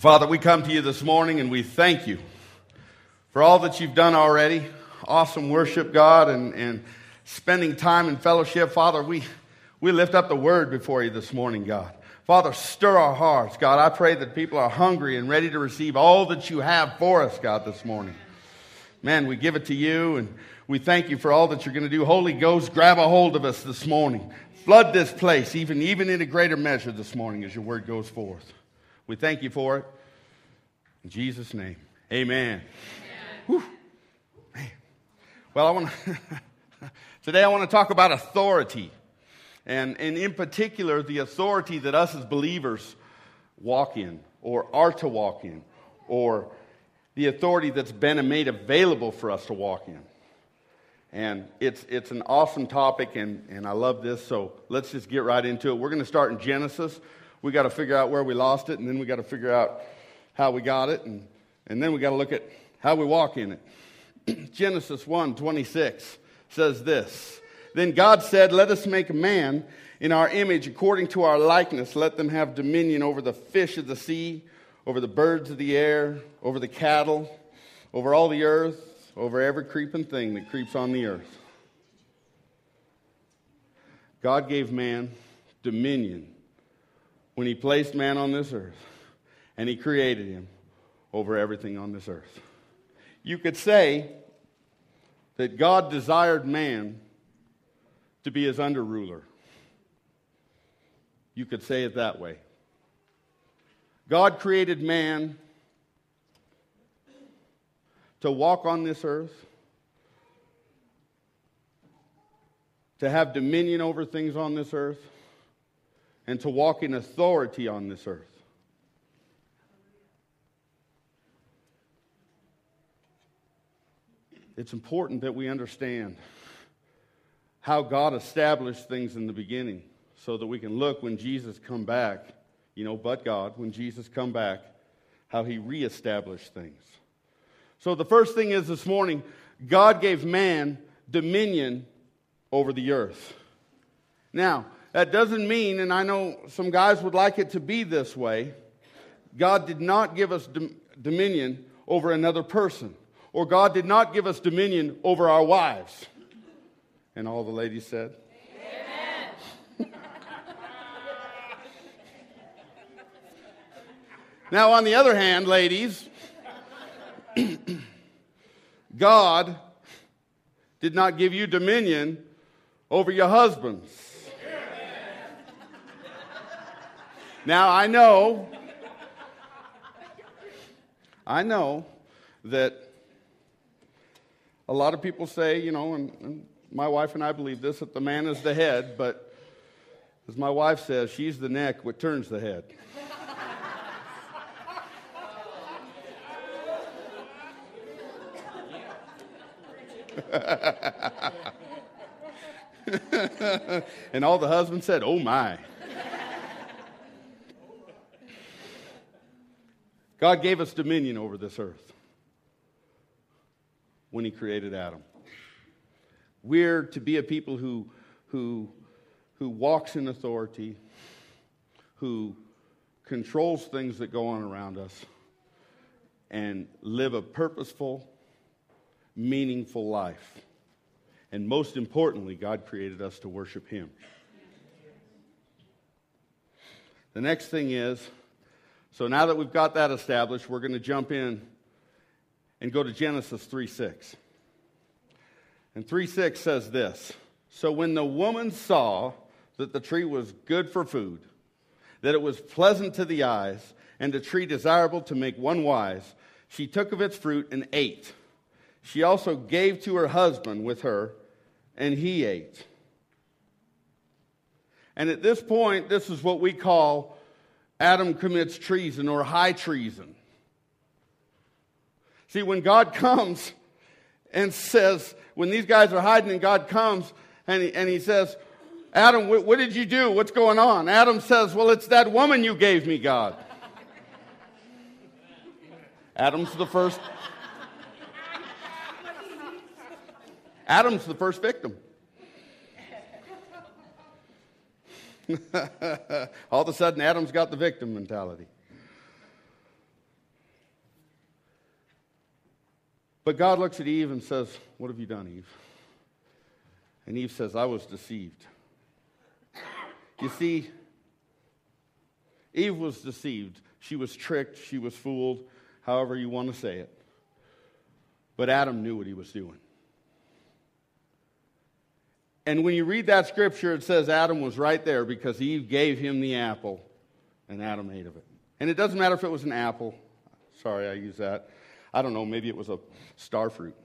Father, we come to you this morning and we thank you for all that you've done already. Awesome worship, God, and, and spending time in fellowship. Father, we, we lift up the word before you this morning, God. Father, stir our hearts. God, I pray that people are hungry and ready to receive all that you have for us, God, this morning. Man, we give it to you and we thank you for all that you're going to do. Holy Ghost, grab a hold of us this morning. Flood this place, even, even in a greater measure this morning as your word goes forth. We thank you for it. In Jesus' name, amen. amen. Well, I want to, today I want to talk about authority. And, and in particular, the authority that us as believers walk in, or are to walk in, or the authority that's been made available for us to walk in. And it's, it's an awesome topic, and, and I love this, so let's just get right into it. We're going to start in Genesis we got to figure out where we lost it, and then we got to figure out how we got it, and, and then we got to look at how we walk in it. Genesis 1 26 says this Then God said, Let us make man in our image according to our likeness. Let them have dominion over the fish of the sea, over the birds of the air, over the cattle, over all the earth, over every creeping thing that creeps on the earth. God gave man dominion when he placed man on this earth and he created him over everything on this earth. You could say that God desired man to be his under ruler. You could say it that way. God created man to walk on this earth, to have dominion over things on this earth and to walk in authority on this earth. It's important that we understand how God established things in the beginning so that we can look when Jesus come back, you know, but God, when Jesus come back, how he reestablished things. So the first thing is this morning, God gave man dominion over the earth. Now, that doesn't mean, and I know some guys would like it to be this way, God did not give us dominion over another person, or God did not give us dominion over our wives. And all the ladies said, Amen. now, on the other hand, ladies, God did not give you dominion over your husbands. Now, I know, I know that a lot of people say, you know, and, and, my wife and I believe this, that the man is the head, but as my wife says, she's the neck what turns the head. and all the husbands said, Oh my. God gave us dominion over this earth when He created Adam. We're to be a people who, who, who walks in authority, who controls things that go on around us, and live a purposeful, meaningful life. And most importantly, God created us to worship Him. The next thing is so now that we've got that established, we're going to jump in and go to Genesis 3 6. And 3 6 says this So when the woman saw that the tree was good for food, that it was pleasant to the eyes, and a tree desirable to make one wise, she took of its fruit and ate. She also gave to her husband with her, and he ate. And at this point, this is what we call Adam commits treason or high treason. See, when God comes and says, when these guys are hiding and God comes and he, and he says, Adam, what, what did you do? What's going on? Adam says, Well, it's that woman you gave me, God. Adam's the first. Adam's the first victim. All of a sudden, Adam's got the victim mentality. But God looks at Eve and says, What have you done, Eve? And Eve says, I was deceived. You see, Eve was deceived. She was tricked. She was fooled, however you want to say it. But Adam knew what he was doing. And when you read that scripture, it says Adam was right there because Eve gave him the apple and Adam ate of it. And it doesn't matter if it was an apple. Sorry, I use that. I don't know, maybe it was a star fruit.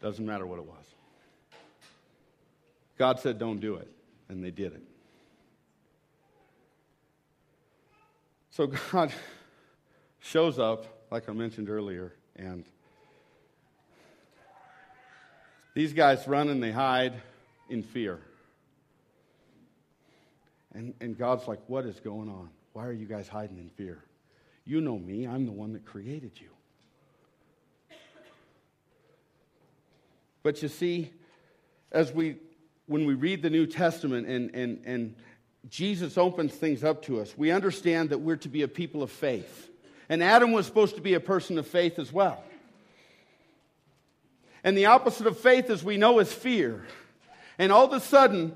Doesn't matter what it was. God said, don't do it. And they did it. So God shows up, like I mentioned earlier, and these guys run and they hide in fear. And, and God's like, What is going on? Why are you guys hiding in fear? You know me, I'm the one that created you. But you see, as we when we read the New Testament and, and, and Jesus opens things up to us, we understand that we're to be a people of faith. And Adam was supposed to be a person of faith as well. And the opposite of faith, as we know, is fear. And all of a sudden,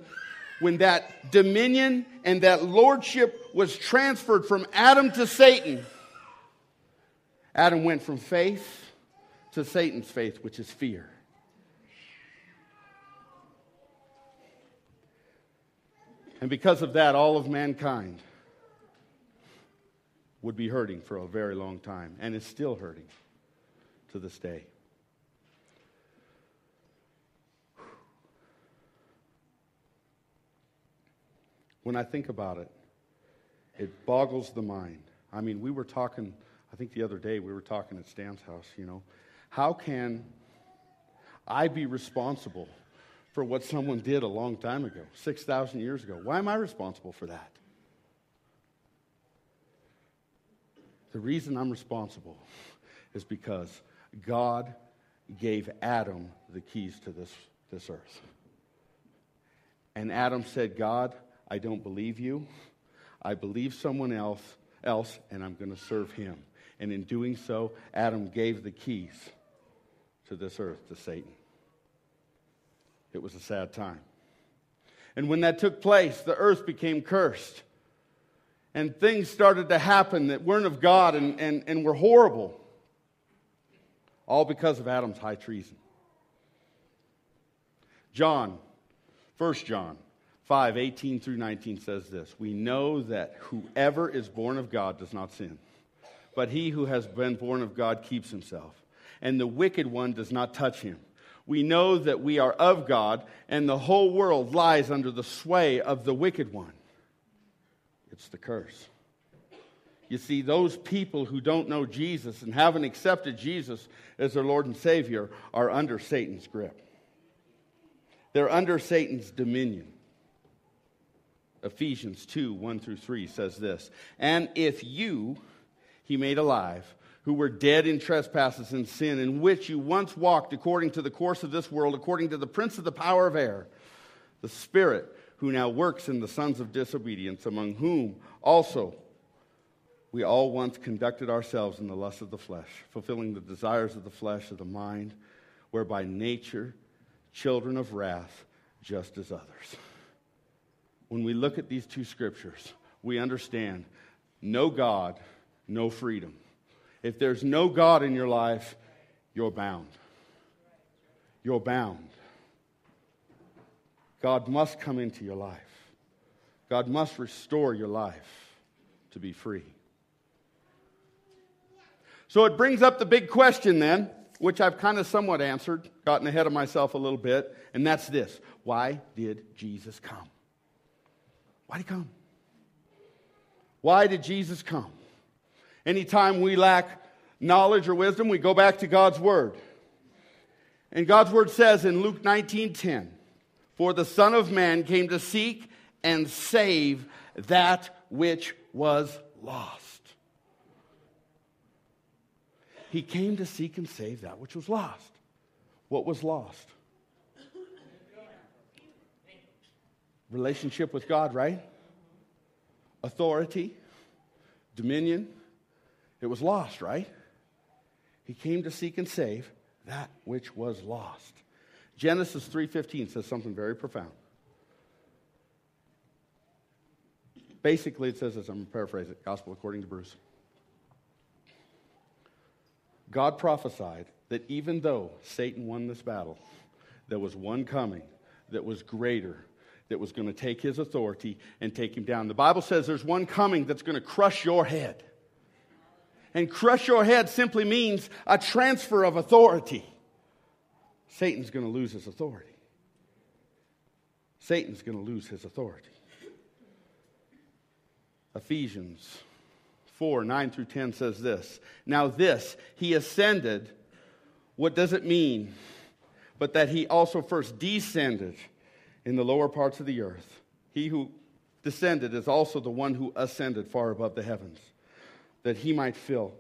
when that dominion and that lordship was transferred from Adam to Satan, Adam went from faith to Satan's faith, which is fear. And because of that, all of mankind would be hurting for a very long time and is still hurting to this day. When I think about it, it boggles the mind. I mean, we were talking, I think the other day we were talking at Stan's house, you know. How can I be responsible for what someone did a long time ago, 6,000 years ago. Why am I responsible for that? The reason I'm responsible is because God gave Adam the keys to this, this earth. And Adam said, God, I don't believe you. I believe someone else, else and I'm going to serve him. And in doing so, Adam gave the keys to this earth to Satan. It was a sad time. And when that took place, the earth became cursed. And things started to happen that weren't of God and, and, and were horrible. All because of Adam's high treason. John, 1 John 5 18 through 19 says this We know that whoever is born of God does not sin, but he who has been born of God keeps himself, and the wicked one does not touch him we know that we are of God, and the whole world lies under the sway of the wicked one. It's the curse. You see, those people who don't know Jesus and haven't accepted Jesus as their Lord and Savior are under Satan's grip. They're under Satan's dominion. Ephesians 2 1 through 3 says this And if you, he made alive, who were dead in trespasses and sin, in which you once walked according to the course of this world, according to the prince of the power of air, the Spirit who now works in the sons of disobedience, among whom also we all once conducted ourselves in the lust of the flesh, fulfilling the desires of the flesh, of the mind, whereby nature, children of wrath, just as others. When we look at these two scriptures, we understand no God, no freedom. If there's no God in your life, you're bound. You're bound. God must come into your life. God must restore your life to be free. So it brings up the big question then, which I've kind of somewhat answered, gotten ahead of myself a little bit, and that's this Why did Jesus come? Why did he come? Why did Jesus come? Anytime we lack knowledge or wisdom, we go back to God's Word. And God's Word says in Luke 19 10, For the Son of Man came to seek and save that which was lost. He came to seek and save that which was lost. What was lost? Relationship with God, right? Authority, dominion, it was lost, right? He came to seek and save that which was lost. Genesis 3:15 says something very profound. Basically, it says this, I'm going to paraphrase it, gospel according to Bruce. God prophesied that even though Satan won this battle, there was one coming that was greater, that was going to take his authority and take him down. The Bible says there's one coming that's going to crush your head. And crush your head simply means a transfer of authority. Satan's going to lose his authority. Satan's going to lose his authority. Ephesians 4 9 through 10 says this Now, this, he ascended, what does it mean? But that he also first descended in the lower parts of the earth. He who descended is also the one who ascended far above the heavens, that he might fill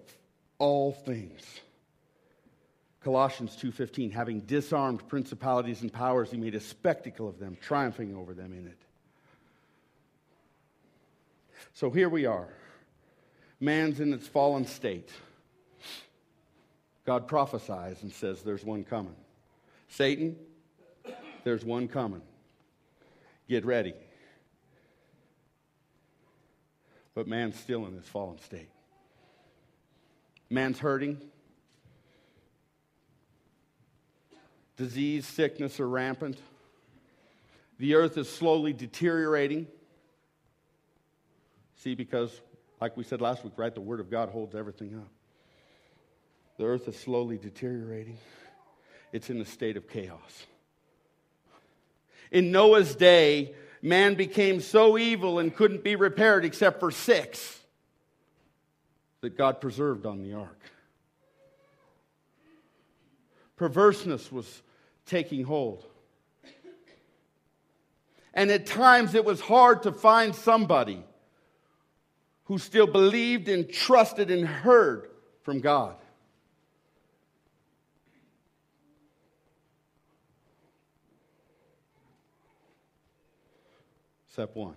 all things. Colossians 2:15 having disarmed principalities and powers he made a spectacle of them triumphing over them in it. So here we are. Man's in its fallen state. God prophesies and says there's one coming. Satan, there's one coming. Get ready. But man's still in this fallen state. Man's hurting. Disease, sickness are rampant. The earth is slowly deteriorating. See, because, like we said last week, right, the Word of God holds everything up. The earth is slowly deteriorating, it's in a state of chaos. In Noah's day, man became so evil and couldn't be repaired except for six that God preserved on the ark. Perverseness was taking hold. And at times it was hard to find somebody who still believed and trusted and heard from God. Step one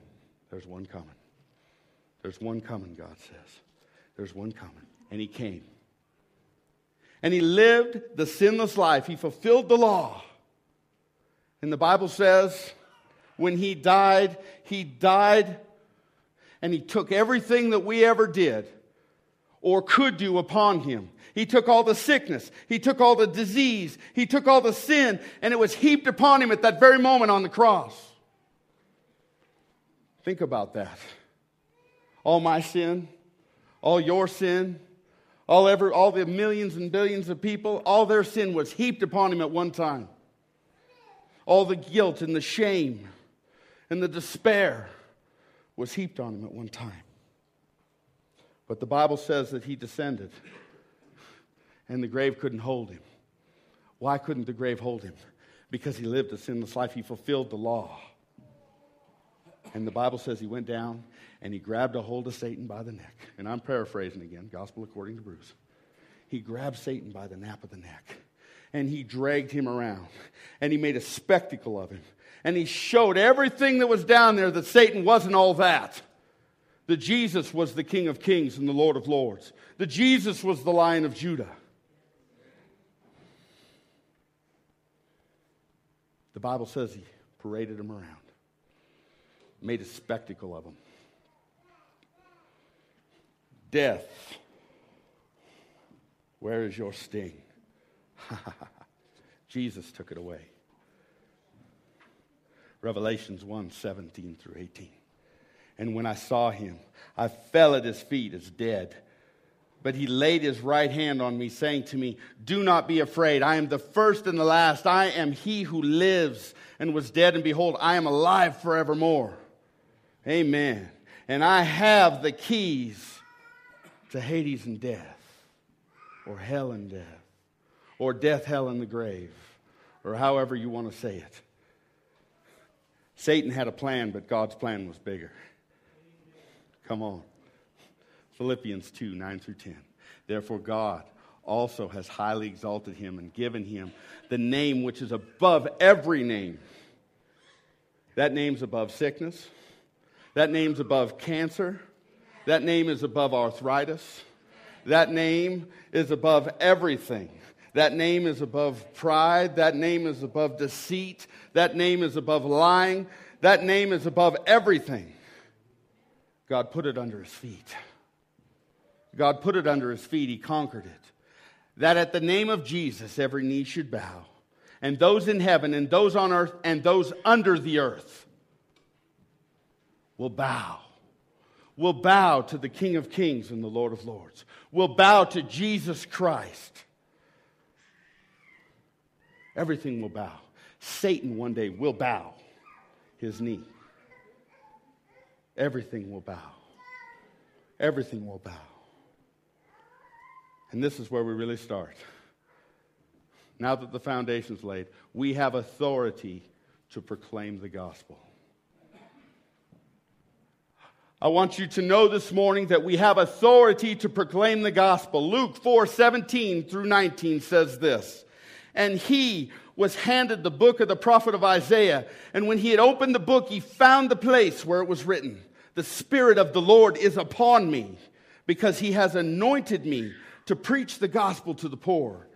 there's one coming. There's one coming, God says. There's one coming. And he came. And he lived the sinless life. He fulfilled the law. And the Bible says when he died, he died and he took everything that we ever did or could do upon him. He took all the sickness, he took all the disease, he took all the sin, and it was heaped upon him at that very moment on the cross. Think about that. All my sin, all your sin, all, ever, all the millions and billions of people, all their sin was heaped upon him at one time. All the guilt and the shame and the despair was heaped on him at one time. But the Bible says that he descended and the grave couldn't hold him. Why couldn't the grave hold him? Because he lived a sinless life. He fulfilled the law. And the Bible says he went down and he grabbed a hold of Satan by the neck. And I'm paraphrasing again, gospel according to Bruce. He grabbed Satan by the nape of the neck and he dragged him around and he made a spectacle of him and he showed everything that was down there that Satan wasn't all that. That Jesus was the King of Kings and the Lord of Lords. That Jesus was the Lion of Judah. The Bible says he paraded him around, made a spectacle of him. Death, where is your sting? Jesus took it away. Revelations 1 17 through 18. And when I saw him, I fell at his feet as dead. But he laid his right hand on me, saying to me, Do not be afraid. I am the first and the last. I am he who lives and was dead, and behold, I am alive forevermore. Amen. And I have the keys to Hades and death, or hell and death, or death, hell, and the grave, or however you want to say it. Satan had a plan, but God's plan was bigger. Come on. Philippians 2 9 through 10. Therefore, God also has highly exalted him and given him the name which is above every name. That name's above sickness, that name's above cancer, that name is above arthritis, That name is above everything. That name is above pride. That name is above deceit. That name is above lying. That name is above everything. God put it under his feet. God put it under his feet. He conquered it. That at the name of Jesus, every knee should bow, and those in heaven, and those on earth, and those under the earth will bow. Will bow to the King of Kings and the Lord of Lords. Will bow to Jesus Christ. Everything will bow. Satan one day will bow his knee. Everything will bow. Everything will bow. And this is where we really start. Now that the foundation's laid, we have authority to proclaim the gospel. I want you to know this morning that we have authority to proclaim the gospel. Luke 4 17 through 19 says this. And he was handed the book of the prophet of Isaiah. And when he had opened the book, he found the place where it was written The Spirit of the Lord is upon me, because he has anointed me to preach the gospel to the poor.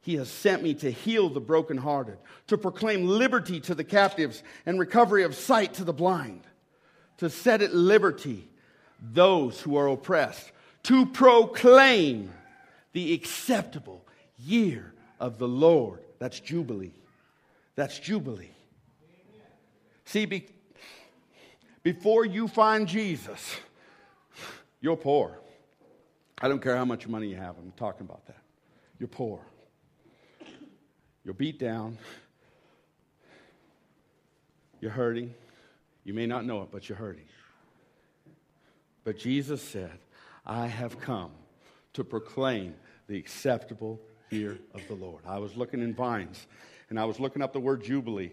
He has sent me to heal the brokenhearted, to proclaim liberty to the captives and recovery of sight to the blind, to set at liberty those who are oppressed, to proclaim the acceptable year of the Lord. That's Jubilee. That's Jubilee. See, be, before you find Jesus, you're poor. I don't care how much money you have, I'm talking about that. You're poor. You're beat down. You're hurting. You may not know it, but you're hurting. But Jesus said, I have come to proclaim the acceptable year of the Lord. I was looking in Vine's and I was looking up the word Jubilee.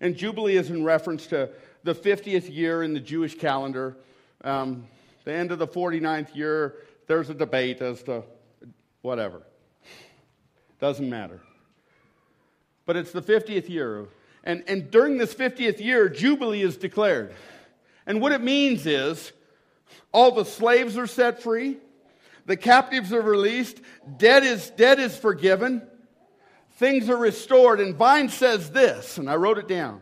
And Jubilee is in reference to the 50th year in the Jewish calendar, um, the end of the 49th year, there's a debate as to whatever. Doesn't matter. But it's the 50th year. And, and during this 50th year, Jubilee is declared. And what it means is all the slaves are set free, the captives are released, debt is, debt is forgiven, things are restored. And Vine says this, and I wrote it down.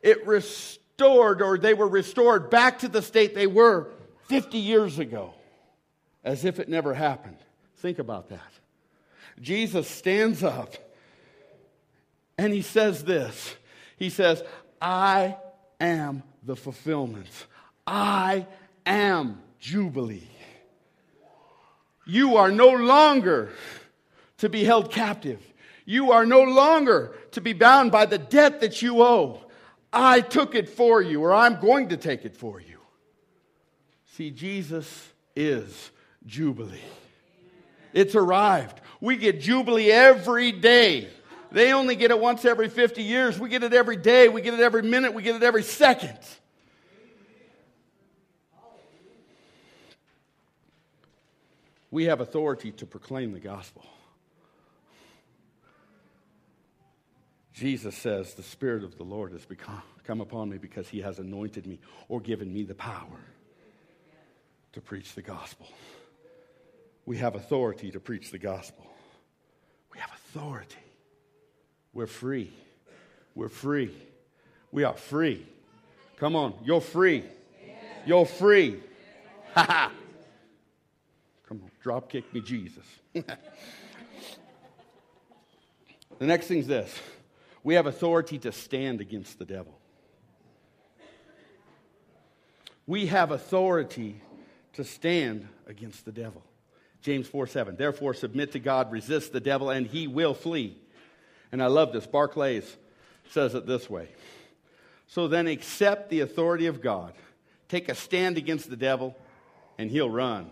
It restored, or they were restored back to the state they were 50 years ago as if it never happened. Think about that. Jesus stands up and he says this He says, I am the fulfillment, I am Jubilee. You are no longer to be held captive. You are no longer to be bound by the debt that you owe. I took it for you, or I'm going to take it for you. See, Jesus is Jubilee. It's arrived. We get Jubilee every day. They only get it once every 50 years. We get it every day. We get it every minute. We get it every second. We have authority to proclaim the gospel. Jesus says, The Spirit of the Lord has become, come upon me because he has anointed me or given me the power to preach the gospel. We have authority to preach the gospel. We have authority. We're free. We're free. We are free. Come on, you're free. You're free. Ha ha. Come on, drop kick me, Jesus. the next thing's this we have authority to stand against the devil. We have authority to stand against the devil. James 4 7. Therefore, submit to God, resist the devil, and he will flee. And I love this. Barclays says it this way So then, accept the authority of God, take a stand against the devil, and he'll run.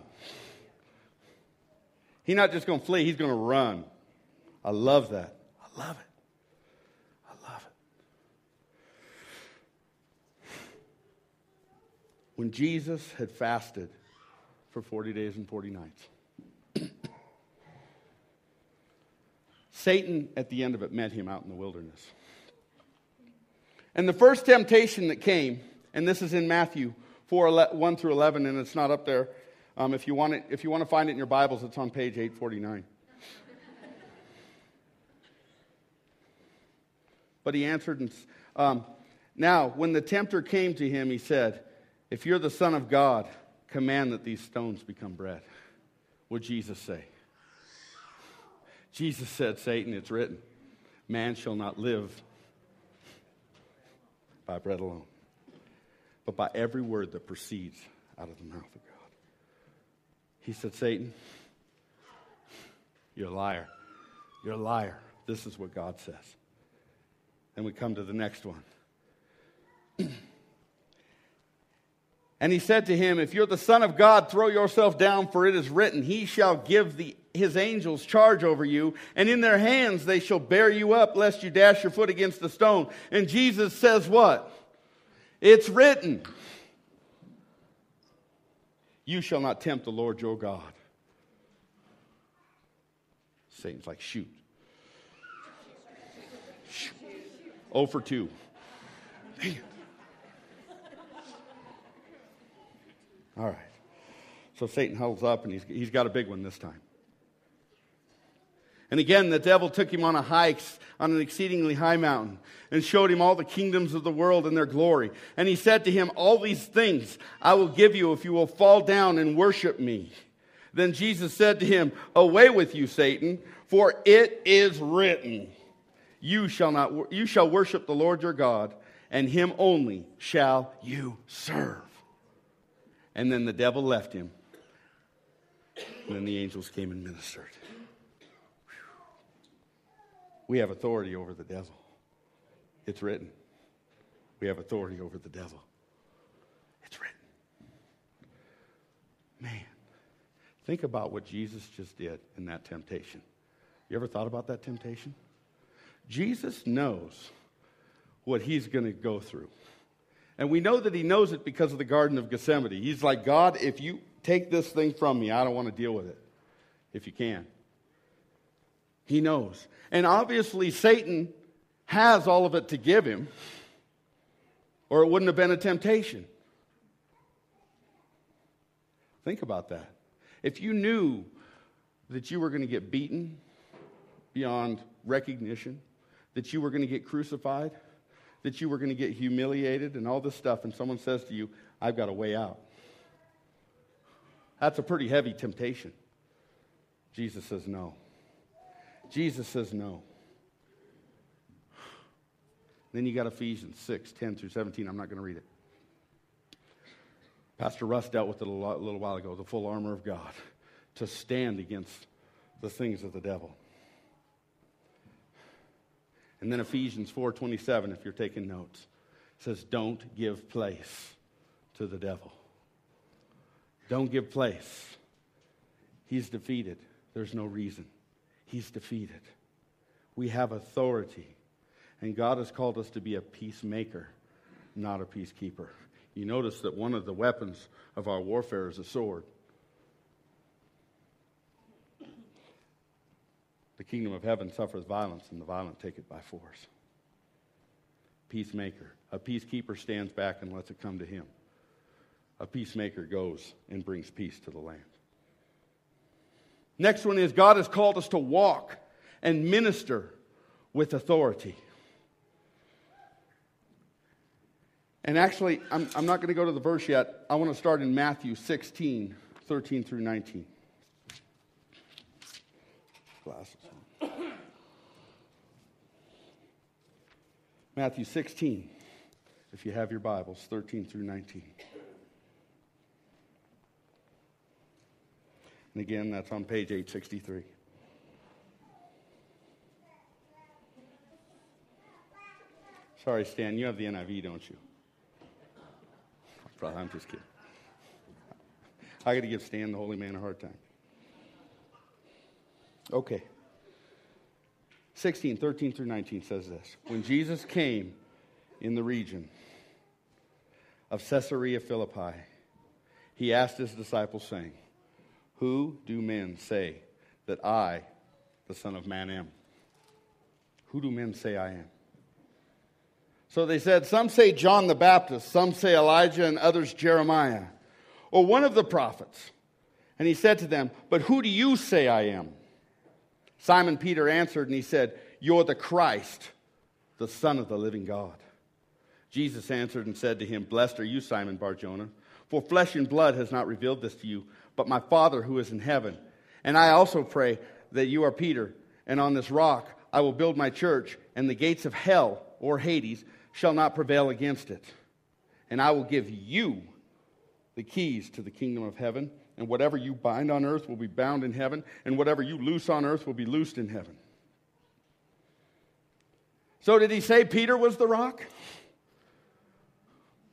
He's not just going to flee, he's going to run. I love that. I love it. I love it. When Jesus had fasted for 40 days and 40 nights, Satan, at the end of it, met him out in the wilderness. And the first temptation that came, and this is in Matthew 4 1 through 11, and it's not up there, Um, if, you want it, if you want to find it in your Bibles, it's on page 849. but he answered, and, um, Now, when the tempter came to him, he said, If you're the Son of God, command that these stones become bread. What Jesus say? Jesus said, Satan, it's written, man shall not live by bread alone, but by every word that proceeds out of the mouth of God. He said, Satan, you're a liar. You're a liar. This is what God says. Then we come to the next one. and he said to him, If you're the Son of God, throw yourself down, for it is written, He shall give the, his angels charge over you, and in their hands they shall bear you up, lest you dash your foot against the stone. And Jesus says, What? It's written. You shall not tempt the Lord your God. Satan's like, shoot. shoot. Oh for 2. Damn. All right. So Satan holds up and he's, he's got a big one this time. And again, the devil took him on a hike on an exceedingly high mountain and showed him all the kingdoms of the world and their glory. And he said to him, All these things I will give you if you will fall down and worship me. Then Jesus said to him, Away with you, Satan, for it is written, You shall, not, you shall worship the Lord your God, and him only shall you serve. And then the devil left him. And then the angels came and ministered. We have authority over the devil. It's written. We have authority over the devil. It's written. Man, think about what Jesus just did in that temptation. You ever thought about that temptation? Jesus knows what he's going to go through. And we know that he knows it because of the Garden of Gethsemane. He's like, God, if you take this thing from me, I don't want to deal with it. If you can. He knows. And obviously, Satan has all of it to give him, or it wouldn't have been a temptation. Think about that. If you knew that you were going to get beaten beyond recognition, that you were going to get crucified, that you were going to get humiliated and all this stuff, and someone says to you, I've got a way out. That's a pretty heavy temptation. Jesus says, No. Jesus says no. Then you got Ephesians 6, 10 through 17. I'm not going to read it. Pastor Russ dealt with it a, lot, a little while ago the full armor of God to stand against the things of the devil. And then Ephesians 4:27 if you're taking notes says don't give place to the devil. Don't give place. He's defeated. There's no reason. He's defeated. We have authority. And God has called us to be a peacemaker, not a peacekeeper. You notice that one of the weapons of our warfare is a sword. The kingdom of heaven suffers violence, and the violent take it by force. Peacemaker. A peacekeeper stands back and lets it come to him. A peacemaker goes and brings peace to the land. Next one is God has called us to walk and minister with authority. And actually, I'm, I'm not going to go to the verse yet. I want to start in Matthew 16, 13 through 19. Glasses. Matthew 16, if you have your Bibles, 13 through 19. And again, that's on page 863. Sorry, Stan, you have the NIV, don't you? I'm just kidding. I got to give Stan, the holy man, a hard time. Okay. 16, 13 through 19 says this. When Jesus came in the region of Caesarea Philippi, he asked his disciples, saying, who do men say that I, the Son of Man, am? Who do men say I am? So they said, Some say John the Baptist, some say Elijah, and others Jeremiah, or one of the prophets. And he said to them, But who do you say I am? Simon Peter answered and he said, You're the Christ, the Son of the living God. Jesus answered and said to him, Blessed are you, Simon Barjona, for flesh and blood has not revealed this to you, but my Father who is in heaven. And I also pray that you are Peter, and on this rock I will build my church, and the gates of hell or Hades shall not prevail against it. And I will give you the keys to the kingdom of heaven, and whatever you bind on earth will be bound in heaven, and whatever you loose on earth will be loosed in heaven. So, did he say Peter was the rock?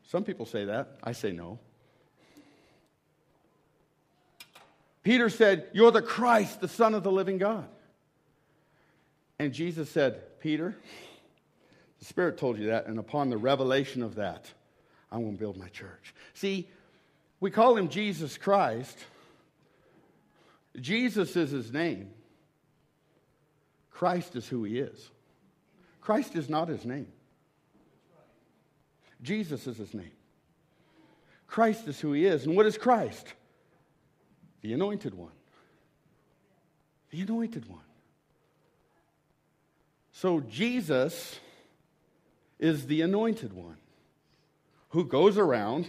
Some people say that. I say no. Peter said, You're the Christ, the Son of the living God. And Jesus said, Peter, the Spirit told you that, and upon the revelation of that, I'm going to build my church. See, we call him Jesus Christ. Jesus is his name. Christ is who he is. Christ is not his name. Jesus is his name. Christ is who he is. And what is Christ? The anointed one. The anointed one. So Jesus is the anointed one who goes around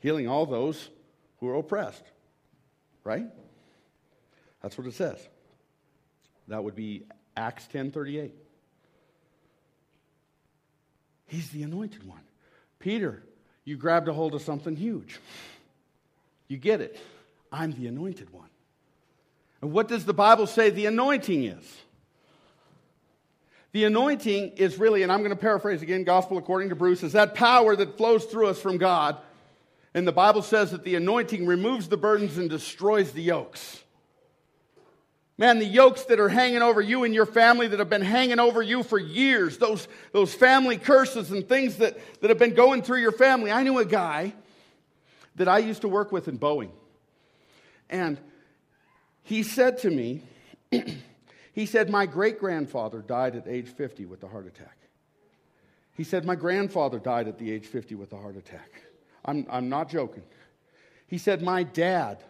healing all those who are oppressed. Right? That's what it says. That would be Acts 10:38. He's the anointed one. Peter, you grabbed a hold of something huge. You get it. I'm the anointed one. And what does the Bible say the anointing is? The anointing is really, and I'm going to paraphrase again, gospel according to Bruce, is that power that flows through us from God. And the Bible says that the anointing removes the burdens and destroys the yokes. Man, the yokes that are hanging over you and your family that have been hanging over you for years, those, those family curses and things that, that have been going through your family. I knew a guy that I used to work with in Boeing. And he said to me, he said, My great grandfather died at age 50 with a heart attack. He said, My grandfather died at the age 50 with a heart attack. I'm, I'm not joking. He said, My dad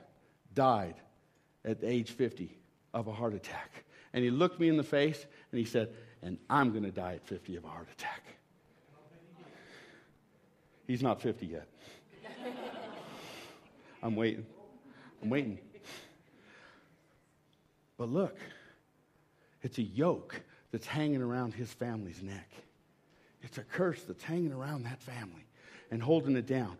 died at age 50 of a heart attack. And he looked me in the face and he said, And I'm going to die at 50 of a heart attack. He's not 50 yet. I'm waiting. I'm waiting. But look, it's a yoke that's hanging around his family's neck. It's a curse that's hanging around that family and holding it down.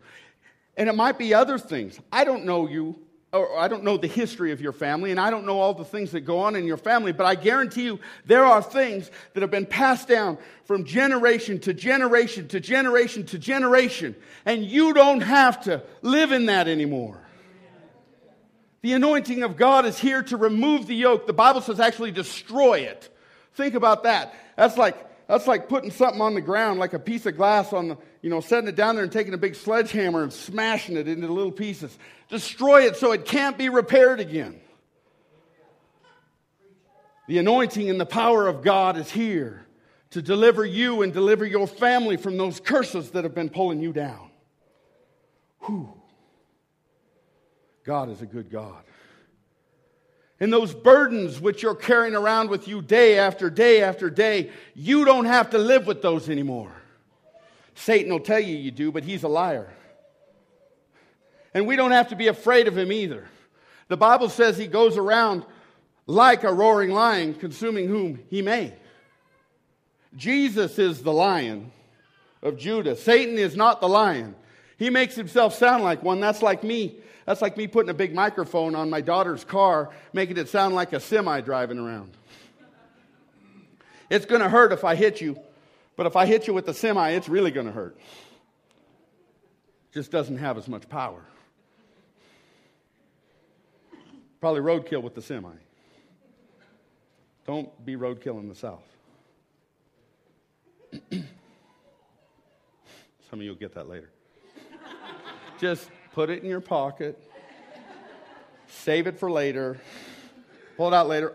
And it might be other things. I don't know you or I don't know the history of your family, and I don't know all the things that go on in your family, but I guarantee you there are things that have been passed down from generation to generation to generation to generation, and you don't have to live in that anymore. The anointing of God is here to remove the yoke. The Bible says actually destroy it. Think about that. That's like that's like putting something on the ground, like a piece of glass on the, you know, setting it down there and taking a big sledgehammer and smashing it into little pieces destroy it so it can't be repaired again. The anointing and the power of God is here to deliver you and deliver your family from those curses that have been pulling you down. Whew. God is a good God. And those burdens which you're carrying around with you day after day after day, you don't have to live with those anymore. Satan will tell you you do, but he's a liar. And we don't have to be afraid of him either. The Bible says he goes around like a roaring lion, consuming whom he may. Jesus is the lion of Judah. Satan is not the lion. He makes himself sound like one. That's like me. That's like me putting a big microphone on my daughter's car, making it sound like a semi driving around. It's going to hurt if I hit you, but if I hit you with the semi, it's really going to hurt. Just doesn't have as much power. Probably roadkill with the semi. Don't be roadkill in the South. Some of you will get that later. Just put it in your pocket, save it for later, pull it out later.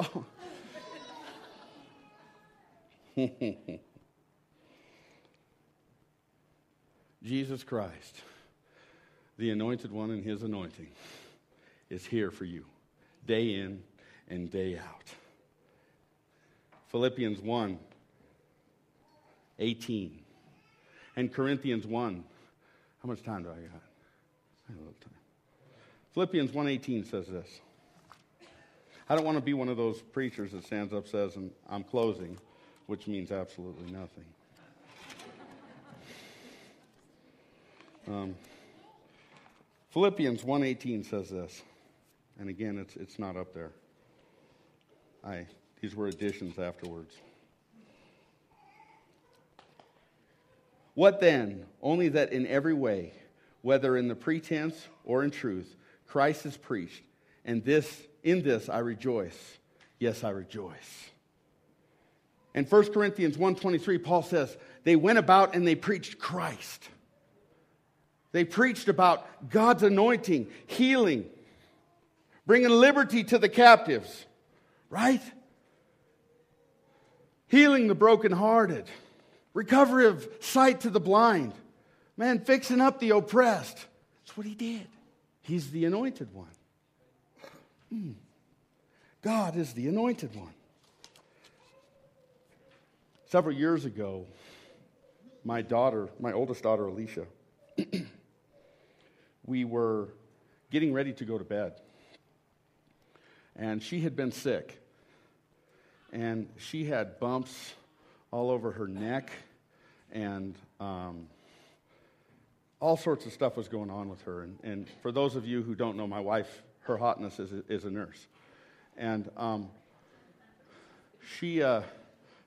Jesus Christ, the anointed one and his anointing. is here for you, day in and day out. Philippians 1 18. And Corinthians 1. How much time do I got? I have a little time. Philippians 1:18 says this. I don't want to be one of those preachers that stands up says and I'm closing, which means absolutely nothing. Um, Philippians 1:18 says this. And again, it's, it's not up there. I, these were additions afterwards. What then? Only that in every way, whether in the pretense or in truth, Christ is preached, and this in this I rejoice. Yes, I rejoice. In 1 Corinthians 1:23, Paul says, they went about and they preached Christ. They preached about God's anointing, healing, bringing liberty to the captives, right? Healing the brokenhearted, recovery of sight to the blind, man, fixing up the oppressed. That's what he did. He's the anointed one. Mm. God is the anointed one. Several years ago, my daughter, my oldest daughter, Alicia, we were getting ready to go to bed. And she had been sick. And she had bumps all over her neck. And um, all sorts of stuff was going on with her. And, and, for those of you who don't know, my wife, her hotness is, is a nurse. And um, she uh,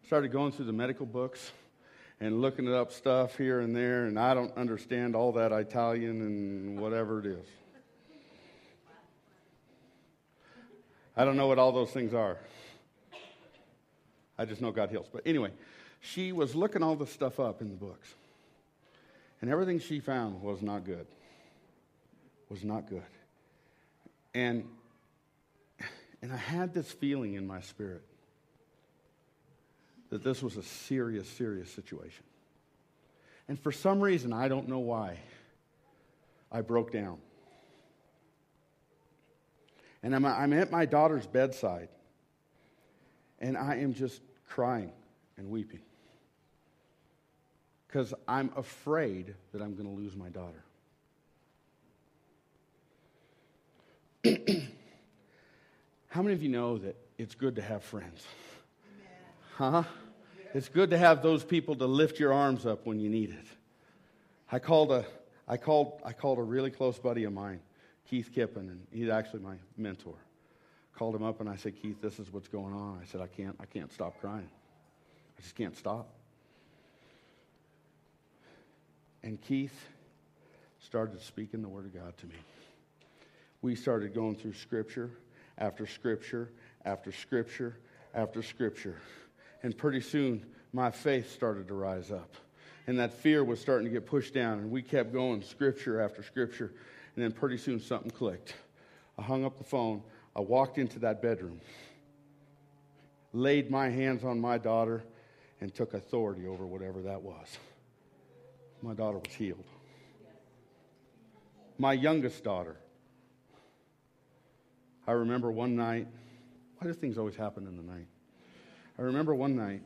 started going through the medical books and looking up stuff here and there, and I don't understand all that Italian and whatever it is. I don't know what all those things are. I just know God heals. But anyway, she was looking all this stuff up in the books. And everything she found was not good. Was not good. And and I had this feeling in my spirit that this was a serious, serious situation. And for some reason, I don't know why, I broke down. And I'm, I'm at my daughter's bedside, and I am just crying and weeping because I'm afraid that I'm going to lose my daughter. How many of you know that it's good to have friends? Huh? It's good to have those people to lift your arms up when you need it. I called a, I called, I called a really close buddy of mine, Keith Kippen, and he's actually my mentor. Called him up and I said, Keith, this is what's going on. I said, I can't, I can't stop crying. I just can't stop. And Keith started speaking the Word of God to me. We started going through Scripture after Scripture after Scripture after Scripture. And pretty soon, my faith started to rise up. And that fear was starting to get pushed down. And we kept going, scripture after scripture. And then pretty soon, something clicked. I hung up the phone. I walked into that bedroom, laid my hands on my daughter, and took authority over whatever that was. My daughter was healed. My youngest daughter. I remember one night, why do things always happen in the night? I remember one night,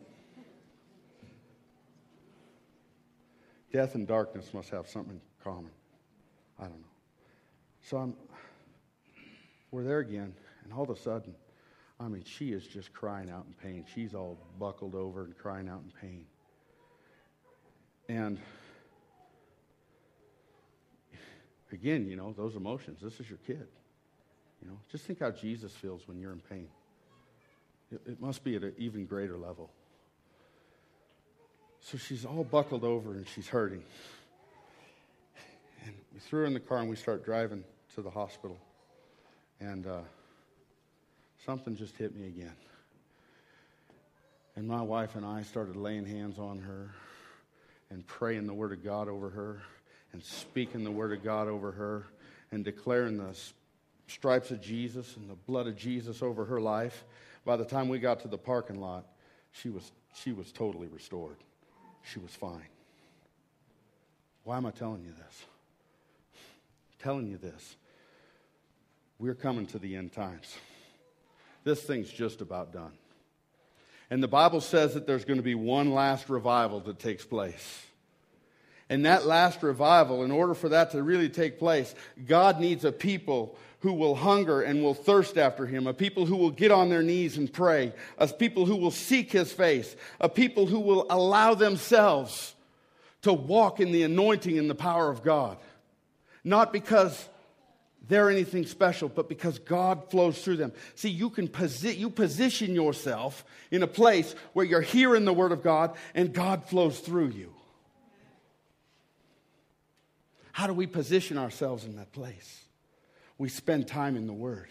death and darkness must have something in common. I don't know. So I'm, we're there again, and all of a sudden, I mean, she is just crying out in pain. She's all buckled over and crying out in pain. And again, you know, those emotions, this is your kid. You know, just think how Jesus feels when you're in pain. It, it must be at an even greater level. So she's all buckled over and she's hurting. And we threw her in the car and we start driving to the hospital. And uh, something just hit me again. And my wife and I started laying hands on her and praying the Word of God over her and speaking the Word of God over her and declaring the stripes of Jesus and the blood of Jesus over her life by the time we got to the parking lot, she was, she was totally restored. She was fine. Why am I telling you this? I'm telling you this we're coming to the end times. This thing's just about done. And the Bible says that there's going to be one last revival that takes place. And that last revival, in order for that to really take place, God needs a people who will hunger and will thirst after him, a people who will get on their knees and pray, a people who will seek his face, a people who will allow themselves to walk in the anointing and the power of God. Not because they're anything special, but because God flows through them. See, you can posi- you position yourself in a place where you're hearing the word of God and God flows through you. How do we position ourselves in that place? We spend time in the word.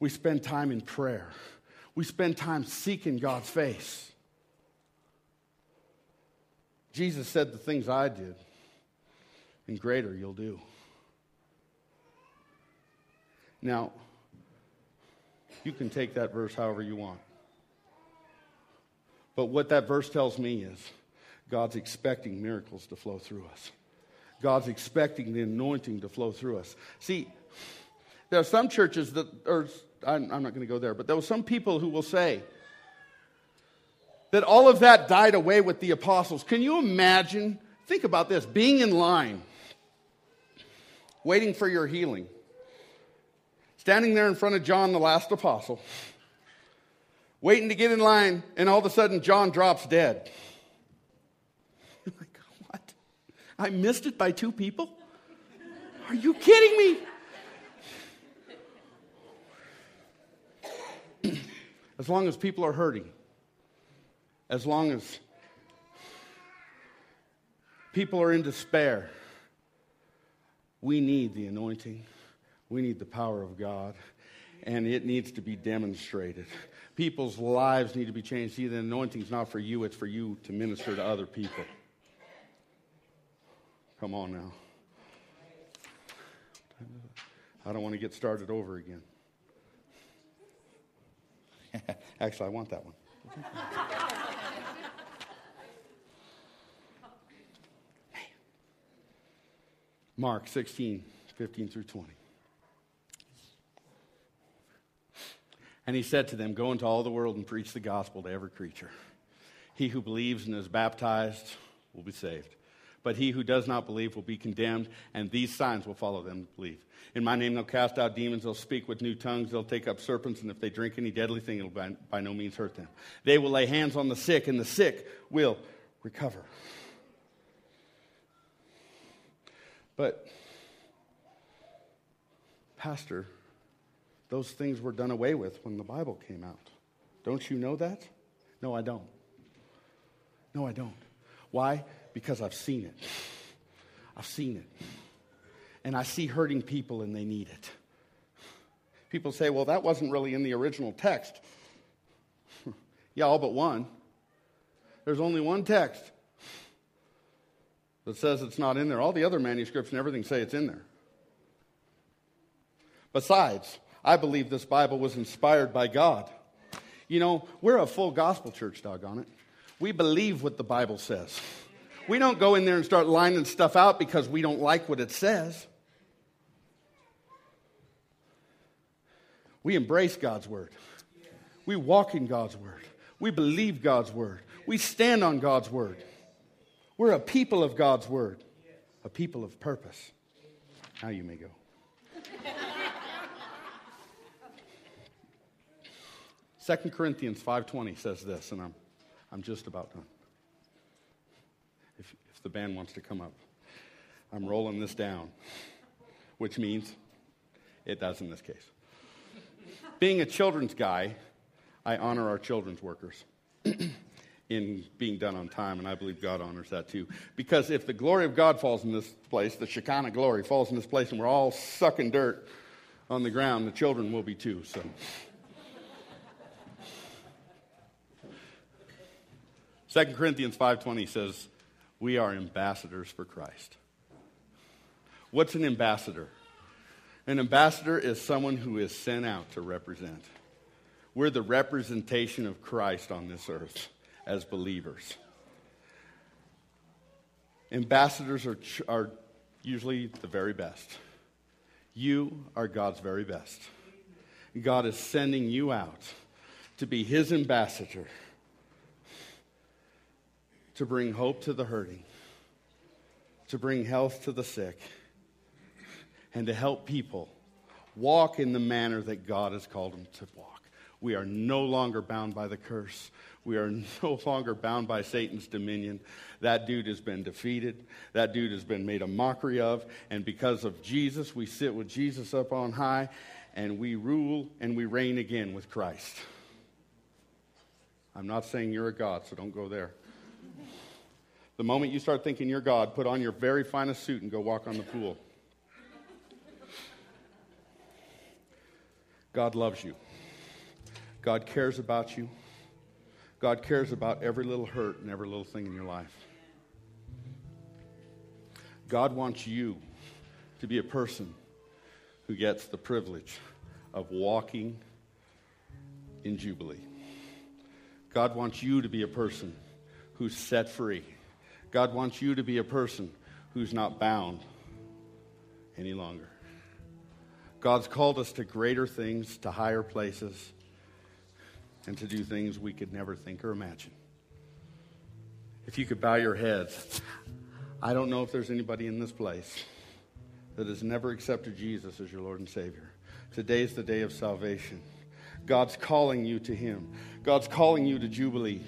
We spend time in prayer. We spend time seeking God's face. Jesus said, The things I did, and greater you'll do. Now, you can take that verse however you want. But what that verse tells me is God's expecting miracles to flow through us. God's expecting the anointing to flow through us. See, there are some churches that, or I'm, I'm not going to go there, but there are some people who will say that all of that died away with the apostles. Can you imagine? Think about this being in line, waiting for your healing standing there in front of John, the last apostle, waiting to get in line, and all of a sudden John drops dead. You're like, what? I missed it by two people? Are you kidding me? as long as people are hurting, as long as people are in despair, we need the anointing. We need the power of God, and it needs to be demonstrated. People's lives need to be changed. See, the anointing is not for you, it's for you to minister to other people. Come on now. I don't want to get started over again. Actually, I want that one. Mark 16, 15 through 20. And he said to them, Go into all the world and preach the gospel to every creature. He who believes and is baptized will be saved. But he who does not believe will be condemned, and these signs will follow them who believe. In my name they'll cast out demons, they'll speak with new tongues, they'll take up serpents, and if they drink any deadly thing, it'll by, by no means hurt them. They will lay hands on the sick, and the sick will recover. But, Pastor, those things were done away with when the Bible came out. Don't you know that? No, I don't. No, I don't. Why? Because I've seen it. I've seen it. And I see hurting people and they need it. People say, well, that wasn't really in the original text. yeah, all but one. There's only one text that says it's not in there. All the other manuscripts and everything say it's in there. Besides, I believe this Bible was inspired by God. You know, we're a full gospel church, doggone it. We believe what the Bible says. We don't go in there and start lining stuff out because we don't like what it says. We embrace God's word. We walk in God's word. We believe God's word. We stand on God's word. We're a people of God's word, a people of purpose. Now you may go. Second Corinthians 5.20 says this, and I'm, I'm just about done. The band wants to come up. I'm rolling this down, which means it does in this case. Being a children's guy, I honor our children's workers in being done on time, and I believe God honors that too. Because if the glory of God falls in this place, the Shekinah glory falls in this place, and we're all sucking dirt on the ground, the children will be too. So 2 Corinthians 5:20 says, "We are ambassadors for Christ." What's an ambassador? An ambassador is someone who is sent out to represent. We're the representation of Christ on this earth as believers. Ambassadors are, are usually the very best. You are God's very best. God is sending you out to be His ambassador, to bring hope to the hurting, to bring health to the sick, and to help people walk in the manner that God has called them to walk. We are no longer bound by the curse. We are no longer bound by Satan's dominion. That dude has been defeated. That dude has been made a mockery of. And because of Jesus, we sit with Jesus up on high and we rule and we reign again with Christ. I'm not saying you're a God, so don't go there. The moment you start thinking you're God, put on your very finest suit and go walk on the pool. God loves you. God cares about you. God cares about every little hurt and every little thing in your life. God wants you to be a person who gets the privilege of walking in Jubilee. God wants you to be a person who's set free. God wants you to be a person who's not bound any longer. God's called us to greater things, to higher places, and to do things we could never think or imagine. If you could bow your heads, I don't know if there's anybody in this place that has never accepted Jesus as your Lord and Savior. Today's the day of salvation. God's calling you to Him. God's calling you to Jubilee.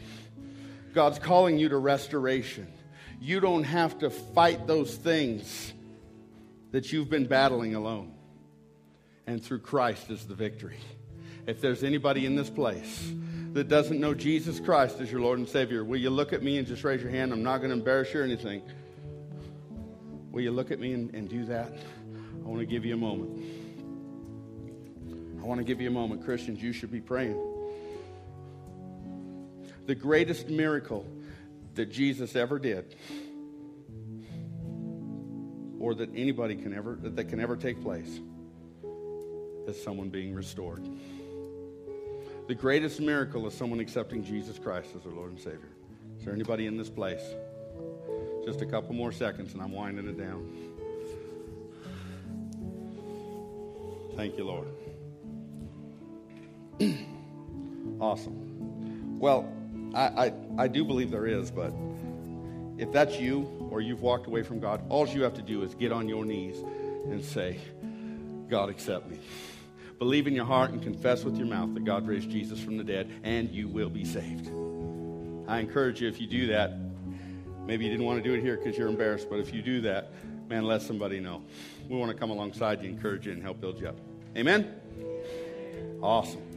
God's calling you to restoration. You don't have to fight those things that you've been battling alone. And through Christ is the victory. If there's anybody in this place that doesn't know Jesus Christ as your Lord and Savior, will you look at me and just raise your hand? I'm not going to embarrass you or anything. Will you look at me and, and do that? I want to give you a moment. I want to give you a moment. Christians, you should be praying. The greatest miracle that Jesus ever did, or that anybody can ever that, can ever take place, is someone being restored. The greatest miracle is someone accepting Jesus Christ as their Lord and Savior. Is there anybody in this place? Just a couple more seconds and I'm winding it down. Thank you, Lord. awesome. Well, I, I, I do believe there is, but if that's you or you've walked away from God, all you have to do is get on your knees and say, God, accept me. Believe in your heart and confess with your mouth that God raised Jesus from the dead, and you will be saved. I encourage you, if you do that, Maybe you didn't want to do it here because you're embarrassed, but if you do that, man, let somebody know. We want to come alongside you, encourage you, and help build you up. Amen? Awesome.